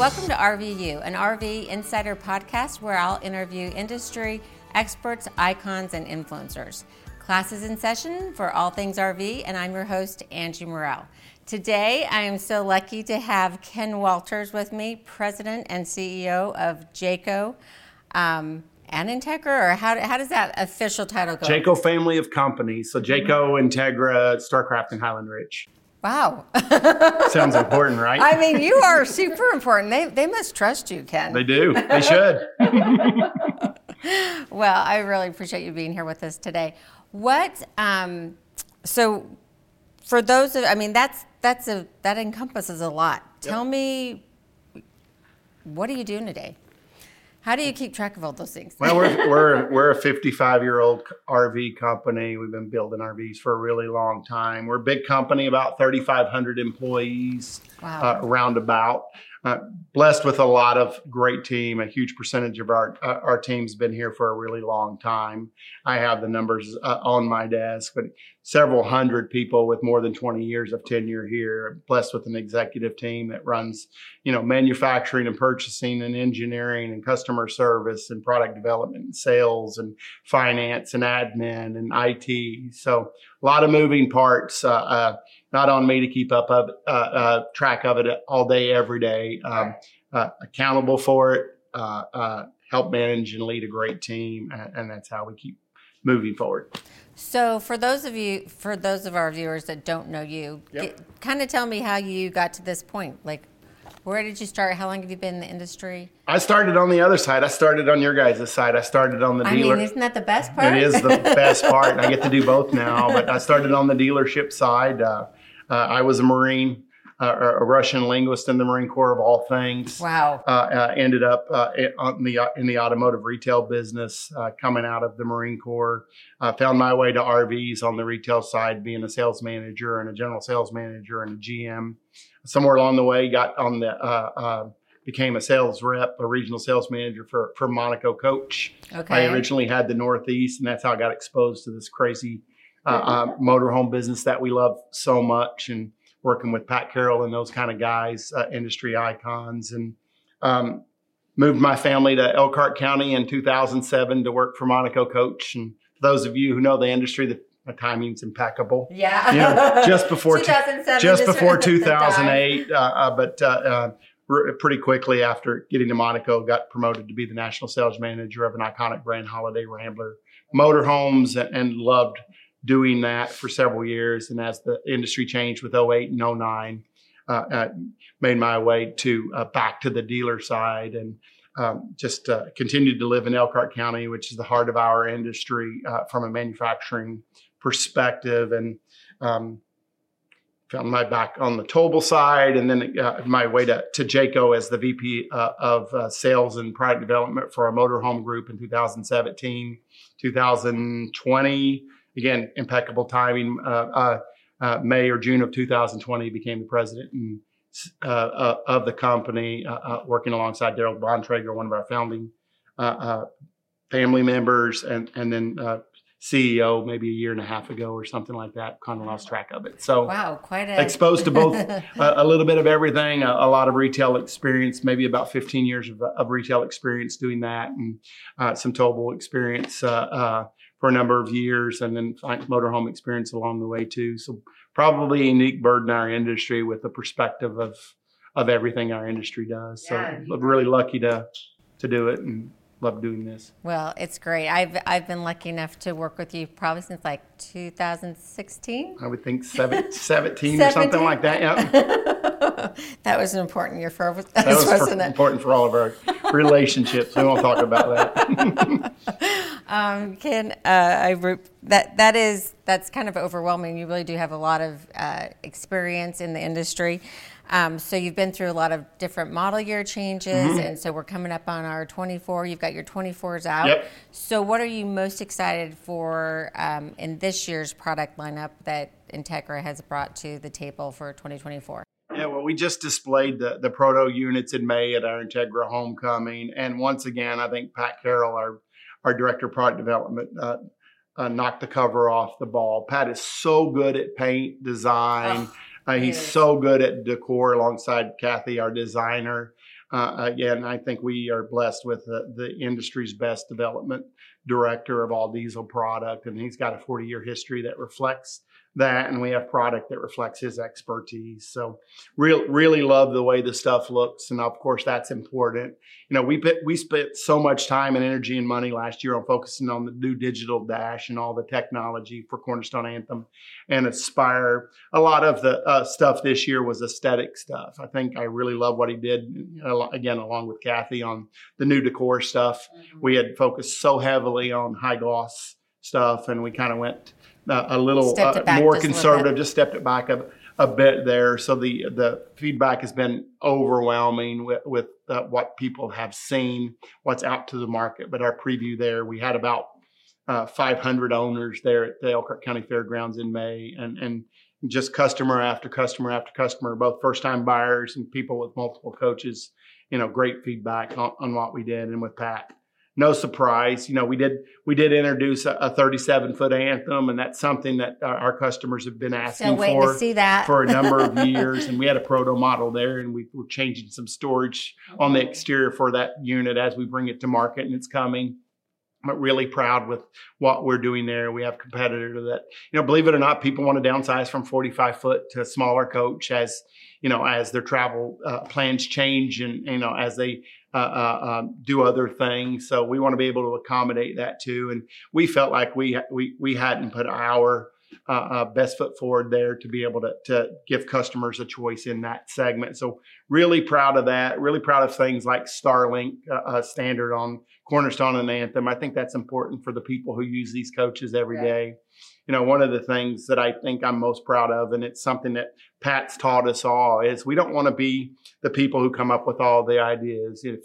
Welcome to RVU, an RV insider podcast where I'll interview industry experts, icons, and influencers. Classes in session for all things RV, and I'm your host, Angie Morel. Today, I am so lucky to have Ken Walters with me, President and CEO of Jayco. Um, and Entegra, or how, how does that official title go? Jayco family of companies. So Jayco, Entegra, Starcraft, and Highland Ridge. Wow. Sounds important, right? I mean, you are super important. They, they must trust you, Ken. They do. They should. well, I really appreciate you being here with us today. What, um, so for those of, I mean, that's, that's a, that encompasses a lot. Yep. Tell me, what are you doing today? How do you keep track of all those things? well, we're, we're, we're a 55 year old RV company. We've been building RVs for a really long time. We're a big company, about 3,500 employees, wow. uh, roundabout. Uh, blessed with a lot of great team. A huge percentage of our uh, our team's been here for a really long time. I have the numbers uh, on my desk, but several hundred people with more than 20 years of tenure here. Blessed with an executive team that runs, you know, manufacturing and purchasing and engineering and customer service and product development and sales and finance and admin and IT. So a lot of moving parts. Uh, uh, not on me to keep up of uh, uh, track of it all day, every day. Um, uh, accountable for it, uh, uh, help manage and lead a great team, and, and, that's how we keep moving forward. So, for those of you, for those of our viewers that don't know you, yep. kind of tell me how you got to this point. Like, where did you start? How long have you been in the industry? I started on the other side. I started on your guys' side. I started on the dealer. I mean, isn't that the best part? It is the best part. and I get to do both now. But I started on the dealership side. Uh, uh, I was a Marine, uh, a Russian linguist in the Marine Corps of all things. Wow. Uh, uh ended up uh, in the in the automotive retail business, uh, coming out of the Marine Corps. found my way to RVs on the retail side, being a sales manager and a general sales manager and a GM. Somewhere along the way, got on the became a sales rep, a regional sales manager for for Monaco Coach. Okay. I originally had the Northeast, and that's how I got exposed to this crazy uh, uh, motorhome business that we love so much and working with Pat Carroll and those kind of guys, uh, industry icons. And um, moved my family to Elkhart County in 2007 to work for Monaco Coach. And for those of you who know the industry, the my timing's impeccable. Yeah. You know, just before 2007, just before 2008, uh, uh, but uh, pretty quickly after getting to Monaco, got promoted to be the national sales manager of an iconic brand, Holiday Rambler Motorhomes, and, and loved doing that for several years. And as the industry changed with 08 and 09, uh, uh, made my way to uh, back to the dealer side and um, just uh, continued to live in Elkhart County, which is the heart of our industry uh, from a manufacturing perspective. And um, found my back on the towable side, and then my way to, to Jayco as the VP of Sales and Product Development for our motorhome group in 2017, 2020 again, impeccable timing. Uh, uh, uh, May or June of 2020, became the president and, of the company, working alongside Derald Bontrager, one of our founding family members, and and then CEO maybe a year and a half ago or something like that. Kind of lost track of it. So wow, quite a... exposed to both a, a, little bit of everything, a, a, lot of retail experience, maybe about 15 years of, of retail experience doing that, and uh, some towable experience. Uh, uh, for a number of years and then motorhome experience along the way too. So probably a unique bird in our industry with the perspective of of everything our industry does. Yeah, so I'm really lucky to to do it and love doing this. Well, it's great. I've I've been lucky enough to work with you probably since like 2016. I would think 17, 17 or something like that. Yeah. that was an important year for us, that was for, important for all of our relationships. we won't talk about that. um, Ken, uh, I that that is that's kind of overwhelming. You really do have a lot of uh, experience in the industry. Um, so you've been through a lot of different model year changes, mm-hmm. and so we're coming up on our 24. You've got your 24s out. Yep. So what are you most excited for um, in this year's product lineup that Entegra has brought to the table for 2024? Yeah, well, we just displayed the, the proto units in May at our Entegra homecoming, and once again, I think Pat Carroll, our our director of product development, uh, uh, knocked the cover off the ball. Pat is so good at paint design. Oh uh, he's so good at decor alongside Kathy, our designer. uh, again, I think we are blessed with the, the industry's best development director of all diesel product, and he's got a 40 year history that reflects that and we have product that reflects his expertise. So real, really love the way the stuff looks and of course that's important. You know we put, we spent so much time and energy and money last year on focusing on the new digital dash and all the technology for cornerstone anthem and aspire. A lot of the uh, stuff this year was aesthetic stuff. I think i really love what he did again along with kathy on the new decor stuff. Mm-hmm. we had focused so heavily on high gloss stuff and we kind of went a little uh, more conservative, just stepped it back a, a bit there. So the the feedback has been overwhelming with, with uh, what people have seen, what's out to the market. But our preview there, we had about uh, 500 owners there at the Elkhart County Fairgrounds in May, and and just customer after customer after customer, both first time buyers and people with multiple coaches. You know, great feedback on, on what we did, and with Pat no surprise. You know, we did we did introduce a, 37 foot anthem, and that's something that our, our customers have been asking for for a number of years. And we had a proto model there, and we were changing some storage on the exterior for that unit as we bring it to market, and it's coming. Really proud with what we're doing there. We have competitor that you know, believe it or not, people want to downsize from 45 foot to smaller coach as you know as their travel uh, plans change and you know as they uh, uh, um, do other things. So we want to be able to accommodate that too. And we felt like we we we hadn't put our uh, uh, best foot forward there to be able to, to give customers a choice in that segment. So really proud of that. Really proud of things like Starlink uh, uh standard on Cornerstone and Anthem. I think that's important for the people who use these coaches every right. day you know, one of the things that I think I'm most proud of, and it's something that Pat's taught us all, is we don't want to be the people who come up with all the ideas. If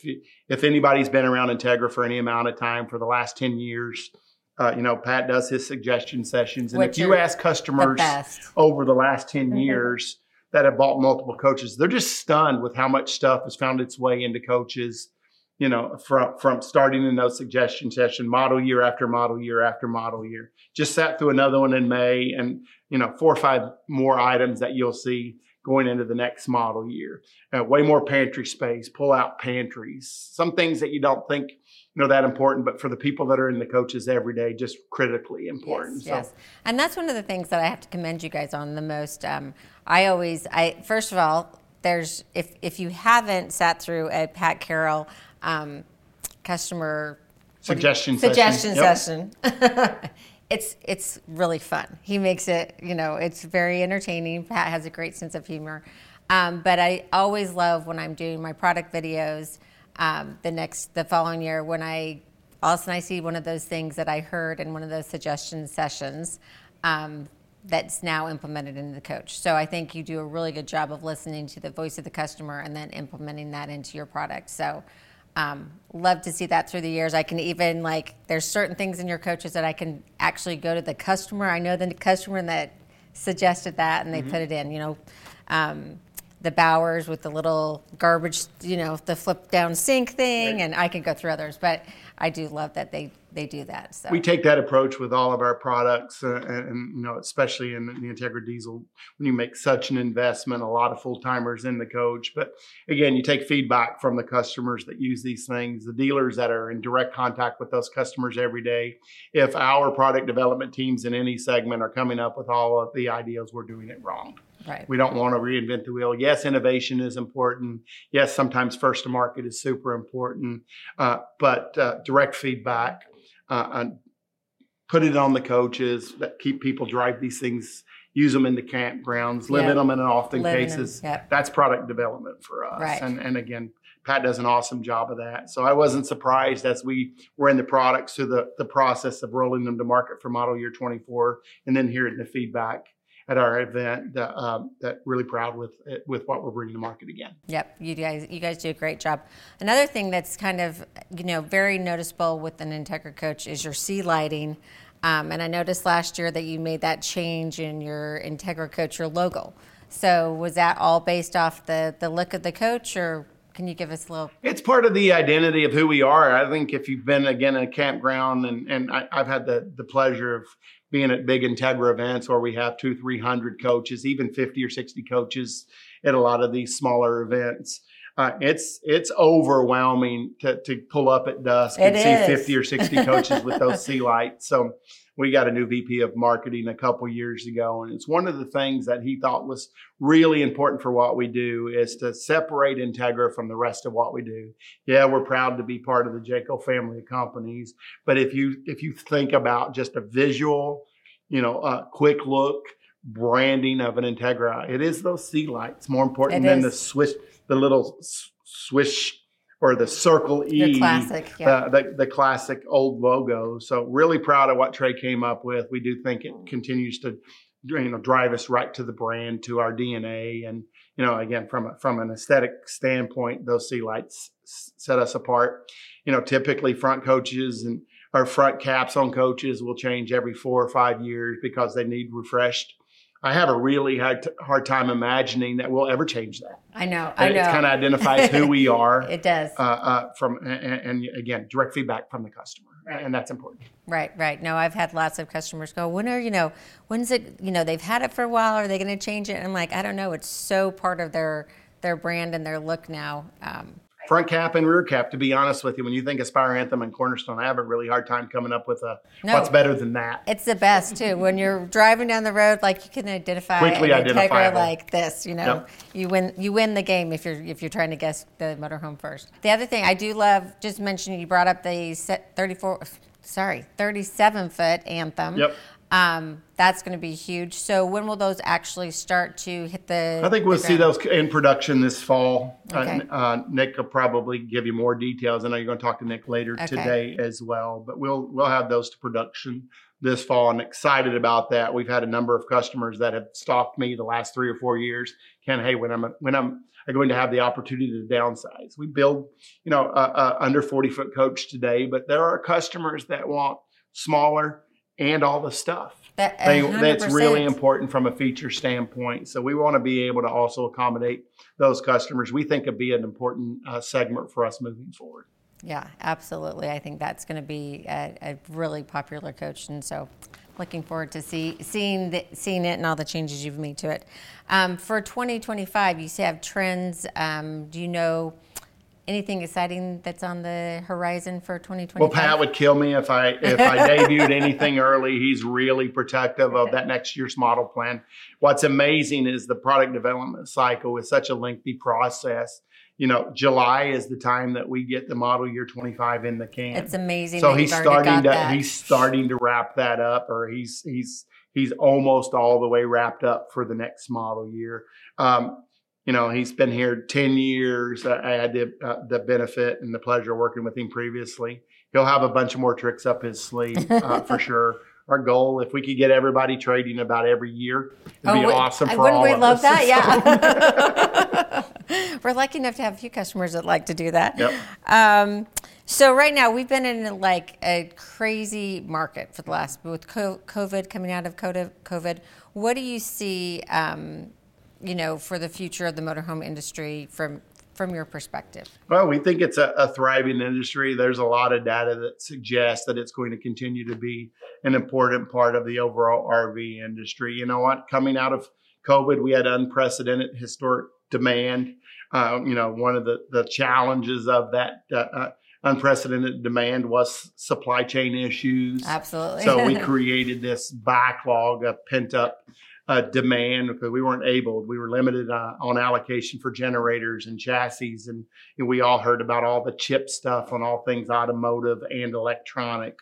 if anybody's been around Entegra for any amount of time for the last ten years, uh, you know, Pat does his suggestion sessions, and Which if you ask customers the over the last 10 mm-hmm. years that have bought multiple coaches, they're just stunned with how much stuff has found its way into coaches you know, from from starting in those suggestion session, model year after model year after model year. Just sat through another one in May, and you know, four or five more items that you'll see going into the next model year. Uh, way more pantry space, pull out pantries, some things that you don't think you know that important, but for the people that are in the coaches every day, just critically important. Yes, so. yes, and that's one of the things that I have to commend you guys on the most. Um, I always, I first of all, there's if if you haven't sat through a Pat Carroll um, customer suggestion suggestion session. Yep. it's it's really fun. He makes it, you know, it's very entertaining. Pat has a great sense of humor. Um, but I always love when I'm doing my product videos. Um, the next, the following year, when I all of a sudden I see one of those things that I heard in one of those suggestion sessions um, that's now implemented into the coach. So I think you do a really good job of listening to the voice of the customer and then implementing that into your product. So um, love to see that through the years. I can even like there's certain things in your coaches that I can actually go to the customer. I know the customer that suggested that and they mm-hmm. put it in. You know, um, the Bowers with the little garbage, you know, the flip down sink thing, right. and I can go through others. But I do love that they they do that. So we take that approach with all of our products, uh, and, and, you know, especially in the Entegra Diesel, when you make such an investment, a lot of full timers in the coach. But again, you take feedback from the customers that use these things, the dealers that are in direct contact with those customers every day. If our product development teams in any segment are coming up with all of the ideas, we're doing it wrong. Right. We don't want to reinvent the wheel. Yes, innovation is important. Yes, sometimes first to market is super important, uh, but uh, direct feedback, uh, put it on the coaches that keep people drive these things, use them in the campgrounds, live yep. in them in often live cases. Yep. That's product development for us. Right. And, and again, Pat does an awesome job of that. So I wasn't surprised as we were in the products through the, the process of rolling them to market for model year 24 and then hearing the feedback at our event that um, that really proud with with what we're bringing to market again. Yep, you guys you guys do a great job. Another thing that's kind of you know very noticeable with an Entegra coach is your sea lighting. Um, and I noticed last year that you made that change in your Entegra coach, your logo. So was that all based off the the look of the coach, or can you give us a little? It's part of the identity of who we are. I think if you've been again in a campground, and and I, have had the the pleasure of being at big Entegra events where we have two, three hundred coaches, even fifty or sixty coaches at a lot of these smaller events. uh, it's it's overwhelming to, to pull up at dusk It and see 50 or 60 coaches with those sea lights. So we got a new VP of marketing a couple years ago, and it's one of the things that he thought was really important for what we do is to separate Entegra from the rest of what we do. Yeah, we're proud to be part of the Jayco family of companies, but if you if you think about just a visual, you know, a quick look branding of an Entegra, it is those sea lights more important It than is. the swish, the little swish or the circle E The classic, yeah. the, the, the classic old logo. So really proud of what Trey came up with. We do think it continues to you know drive us right to the brand, to our DNA, and you know again from a, from an aesthetic standpoint, those sea lights set us apart. You know, typically front coaches and our front caps on coaches will change every four or five years because they need refreshed. I have a really hard, t- hard time imagining that we'll ever change that. I know. I know. It kind of identifies who we are it does. uh, uh, from and, and again direct feedback from the customer and that's important Right, right. No, I've had lots of customers go, when are, you know, when's it, you know, they've had it for a while. Are they going to change it? And I'm like, I don't know. It's so part of their their brand and their look now. Um, front cap and rear cap to be honest with you when you think aspire anthem and cornerstone i have a really hard time coming up with a No. what's better than that it's the best too. When you're driving down the road, like you can identify Quickly Entegra like this. You know, Yep. you win. You win the game if you're if you're trying to guess the motorhome first. The other thing I do love, just mentioning, you brought up the set 34, sorry, 37 foot anthem. Yep. Um, that's going to be huge. So when will those actually start to hit the? i think we'll see ground? those in production this fall Okay. uh, uh, nick will probably give you more details i know you're going to talk to nick later Okay. today as well but we'll we'll have those to production this fall i'm excited about that we've had a number of customers that have stalked me the last three or four years ken hey when i'm when i'm I'm going to have the opportunity to downsize. We build, you know, a, a under 40 foot coach today, but there are customers that want smaller and all the stuff. That, They, that's really important from a feature standpoint. So we want to be able to also accommodate those customers. We think it'd be an important uh, segment for us moving forward. Yeah, absolutely. I think that's going to be a, a really popular coach, and so looking forward to see seeing the, seeing it and all the changes you've made to it. Um, for 2025, you have trends. Um, do you know anything exciting that's on the horizon for 2020? Well, Pat would kill me if I if I debuted anything early. He's really protective of that next year's model plan. What's amazing is the product development cycle is such a lengthy process. You know, July is the time that we get the model year 25 in the can. It's amazing. so that he's starting to that. he's starting to wrap that up or he's he's he's almost all the way wrapped up for the next model year um, you know he's been here 10 years i had the, uh, the benefit and the pleasure of working with him previously he'll have a bunch of more tricks up his sleeve uh, for sure our goal if we could get everybody trading about every year it'd be Oh, we- awesome for wouldn't all we of love us. that? Yeah. We're lucky enough to have a few customers that like to do that. Yep. Um, so right now we've been in like a crazy market for the last with COVID coming out of COVID. COVID. What do you see? Um, you know, for the future of the motorhome industry from from your perspective. Well, we think it's a, a thriving industry. There's a lot of data that suggests that it's going to continue to be an important part of the overall RV industry. You know what? Coming out of COVID, we had unprecedented historic demand. Uh, you know, one of the, the challenges of that uh, uh, unprecedented demand was supply chain issues. Absolutely. So we created this backlog of pent up uh, demand because we weren't able, we were limited uh, on allocation for generators and chassis. And, and we all heard about all the chip stuff on all things automotive and electronic.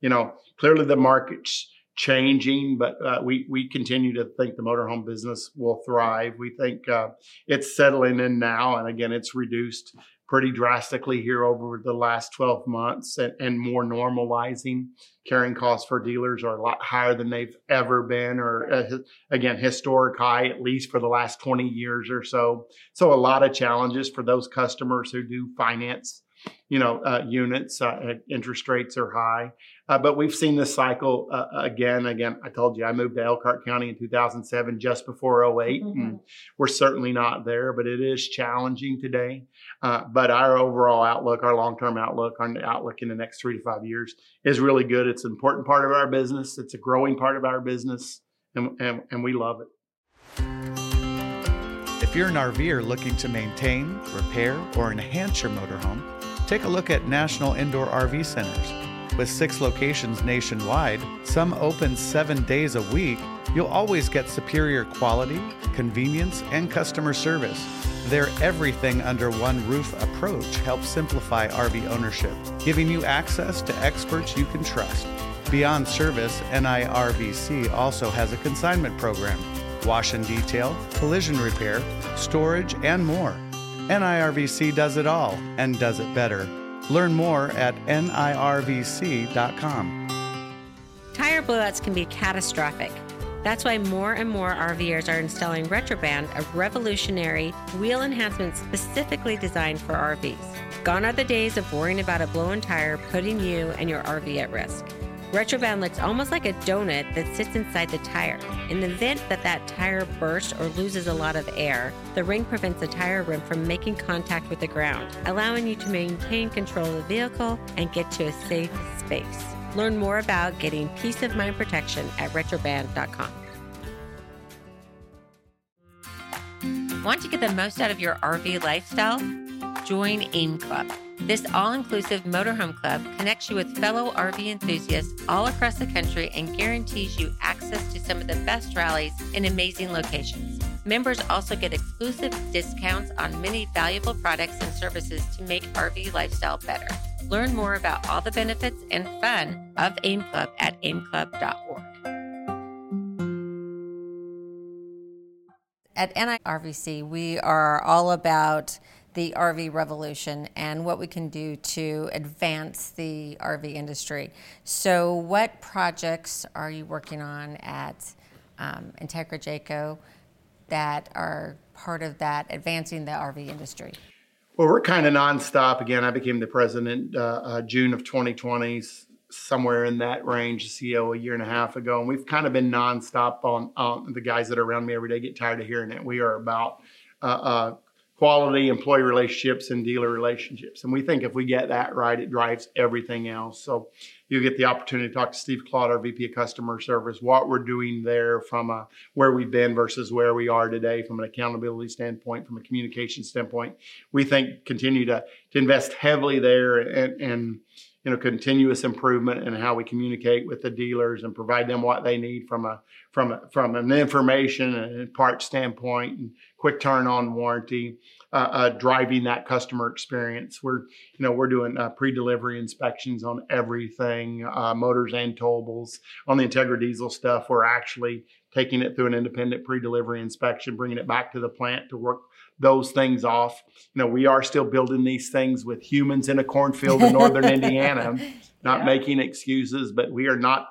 You know, clearly the market's changing, but uh, we, we continue to think the motorhome business will thrive. We think uh, it's settling in now. And again, it's reduced pretty drastically here over the last 12 months and, and more normalizing. Carrying costs for dealers are a lot higher than they've ever been, or uh, again, historic high, at least for the last 20 years or so. So, a lot of challenges for those customers who do finance. You know, uh, units, uh, interest rates are high, uh, but we've seen this cycle uh, again. Again, I told you I moved to Elkhart County in 2007, just before 8 Mhm. and we're certainly not there, but it is challenging today. Uh, but our overall outlook, our long-term outlook, our outlook in the next three to five years is really good. It's an important part of our business. It's a growing part of our business, and and, and we love it. If If you're an RVer looking to maintain, repair, or enhance your motorhome, take a look at National Indoor RV Centers. With six locations nationwide, some open seven days a week, you'll always get superior quality, convenience, and customer service. Their everything under one roof approach helps simplify RV ownership, giving you access to experts you can trust. Beyond service, NIRVC also has a consignment program, wash and detail, collision repair, storage, and more. NIRVC does it all and does it better. Learn more at nirvc.com. Tire blowouts can be catastrophic. That's why more and more RVers are installing RettroBand, a revolutionary wheel enhancement specifically designed for RVs. Gone are the days of worrying about a blown tire putting you and your RV at risk. RettroBand looks almost like a donut that sits inside the tire. In the event that that tire bursts or loses a lot of air, the ring prevents the tire rim from making contact with the ground, allowing you to maintain control of the vehicle and get to a safe space. Learn more about getting peace of mind protection at rettroband.com. Want to get the most out of your RV lifestyle? Join AIM Club. This all inclusive motorhome club connects you with fellow RV enthusiasts all across the country and guarantees you access to some of the best rallies in amazing locations. Members also get exclusive discounts on many valuable products and services to make RV lifestyle better. Learn more about all the benefits and fun of AIM Club at aimclub.org. At NIRVC, we are all about the RV revolution and what we can do to advance the RV industry. So, what projects are you working on at um, Entegra Jayco that are part of that advancing the RV industry? Well, we're kind of nonstop. Again, I became the president uh, uh, June of 2020, somewhere in that range, CEO a year and a half ago, and we've kind of been nonstop on, on the guys that are around me every day get tired of hearing it. We are about uh, uh, quality employee relationships and dealer relationships, and we think if we get that right, it drives everything else. So you get the opportunity to talk to Steve Claude, our VP of Customer Service, what we're doing there from a, where we've been versus where we are today from an accountability standpoint, from a communication standpoint. We think continue to, to invest heavily there and, and you know continuous improvement in how we communicate with the dealers and provide them what they need from a from a, from an information and part standpoint and quick turn on warranty uh, uh, driving that customer experience. We're, you know, we're doing uh, pre-delivery inspections on everything, uh, motors and towables. On the Entegra Diesel stuff, we're actually taking it through an independent pre-delivery inspection, bringing it back to the plant to work those things off. You know, we are still building these things with humans in a cornfield in northern Indiana. Not yeah. making excuses, but we are not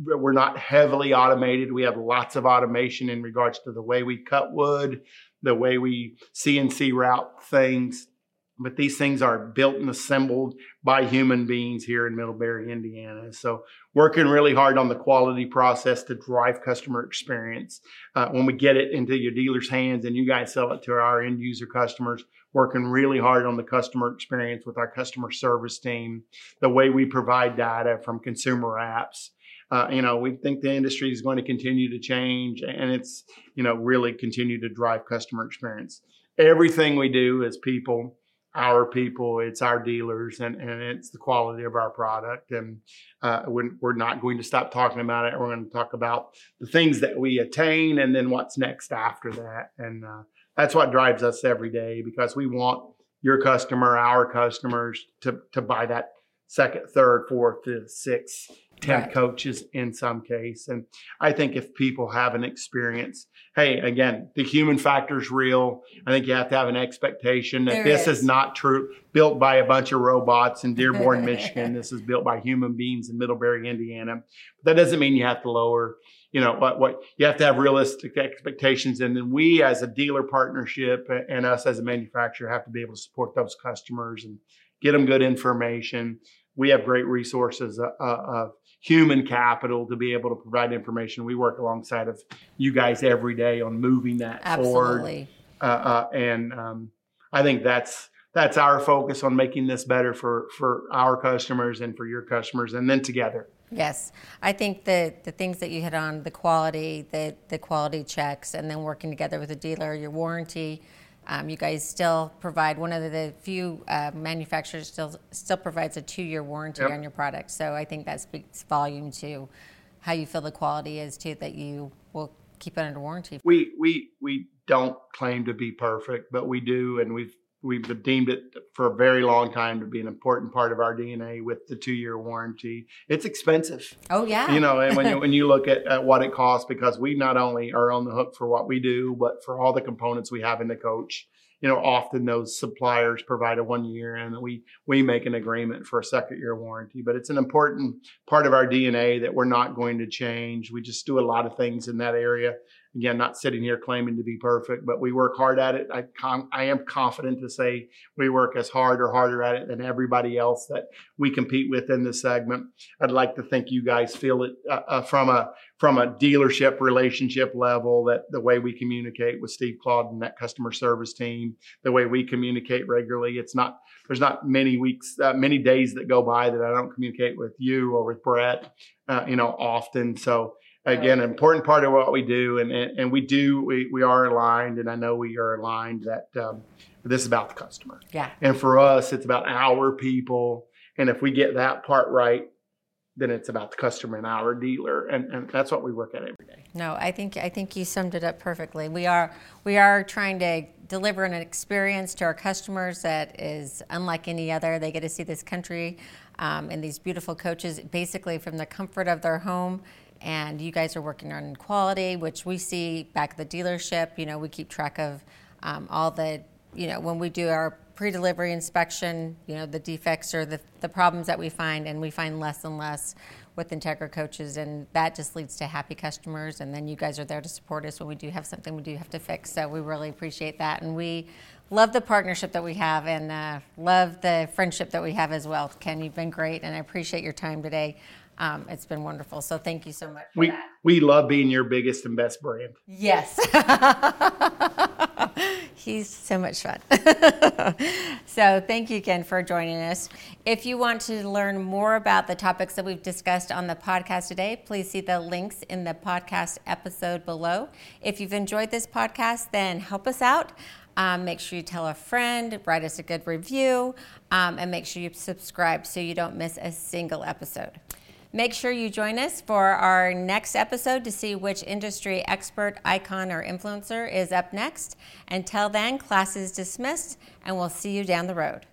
we're not heavily automated. We have lots of automation in regards to the way we cut wood, the way we CNC route things. But these things are built and assembled by human beings here in Middlebury, Indiana. So, working really hard on the quality process to drive customer experience. Uh, when we get it into your dealer's hands and you guys sell it to our end user customers, working really hard on the customer experience with our customer service team, the way we provide data from consumer apps uh, you know, we think the industry is going to continue to change and it's, you know, really continue to drive customer experience. Everything we do is people, our people, it's our dealers, and, and it's the quality of our product. And uh, we're, we're not going to stop talking about it. We're going to talk about the things that we attain and then what's next after that. And uh, that's what drives us every day because we want your customer, our customers to, to buy that second, third, fourth, fifth, sixth, tenth right. coaches in some case. And I think if people have an experience, hey, again, the human factor is real. I think you have to have an expectation that there this is. is. not true built by a bunch of robots in Dearborn, Michigan. This is built by human beings in Middlebury, Indiana. But that doesn't mean you have to lower. You know what? What you have to have realistic expectations, and then we, as a dealer partnership, and us as a manufacturer, have to be able to support those customers and get them good information. We have great resources uh, uh, of human capital to be able to provide information. We work alongside of you guys every day on moving that Absolutely. forward. Uh, uh, and um, I think that's that's our focus on making this better for for our customers and for your customers, and then together Yes, I think the the things that you hit on, the quality, the the quality checks, and then working together with the dealer, your warranty. Um, you guys still provide one of the few uh, manufacturers still still provides a two year warranty yep. on your product. So I think that speaks volume to how you feel the quality is too. That you will keep it under warranty. We we we don't claim to be perfect, but we do, and we've we've deemed it for a very long time to be an important part of our DNA with the two year warranty. It's expensive. Oh yeah. You know, and when you when you look at, at what it costs, because we not only are on the hook for what we do, but for all the components we have in the coach you know, often those suppliers provide a one year and we, we make an agreement for a second year warranty. But it's an important part of our DNA that we're not going to change. We just do a lot of things in that area again, not sitting here claiming to be perfect, but we work hard at it. I, com- I am confident to say we work as hard or harder at it than everybody else that we compete with in this segment. I'd like to think you guys feel it uh, uh, from a from a dealership relationship level that the way we communicate with Steve Claude and that customer service team, the way we communicate regularly, it's not there's not many weeks, uh, many days that go by that I don't communicate with you or with Brett, uh, you know, often. So again an important part of what we do and, and, and, we do we, we are aligned and i know we are aligned that um, this is about the customer. Yeah. And for us it's about our people and if we get that part right then it's about the customer and our dealer and, and that's what we work at every day. No i think i think you summed it up perfectly. We are we are trying to deliver an experience to our customers that is unlike any other. They get to see this country um, and these beautiful coaches basically from the comfort of their home and you guys are working on quality, which we see back at the dealership. You know, we keep track of um, all the, you know, when we do our pre-delivery inspection, you know, the defects or the, the problems that we find, and we find less and less with Entegra coaches, and that just leads to happy customers. And then you guys are there to support us when we do have something we do have to fix. So we really appreciate that, and we love the partnership that we have, and uh, love the friendship that we have as well. Ken, you've been great, and I appreciate your time today. Um, it's been wonderful. So thank you so much. we that. we love being your biggest and best brand. Yes. He's so much fun. so thank you again for joining us. If you want to learn more about the topics that we've discussed on the podcast today, please see the links in the podcast episode below. If you've enjoyed this podcast, then help us out. Um, make sure you tell a friend, write us a good review, um, and make sure you subscribe so you don't miss a single episode. Make sure you join us for our next episode to see which industry expert, icon, or influencer is up next. Until then, class is dismissed, and we'll see you down the road.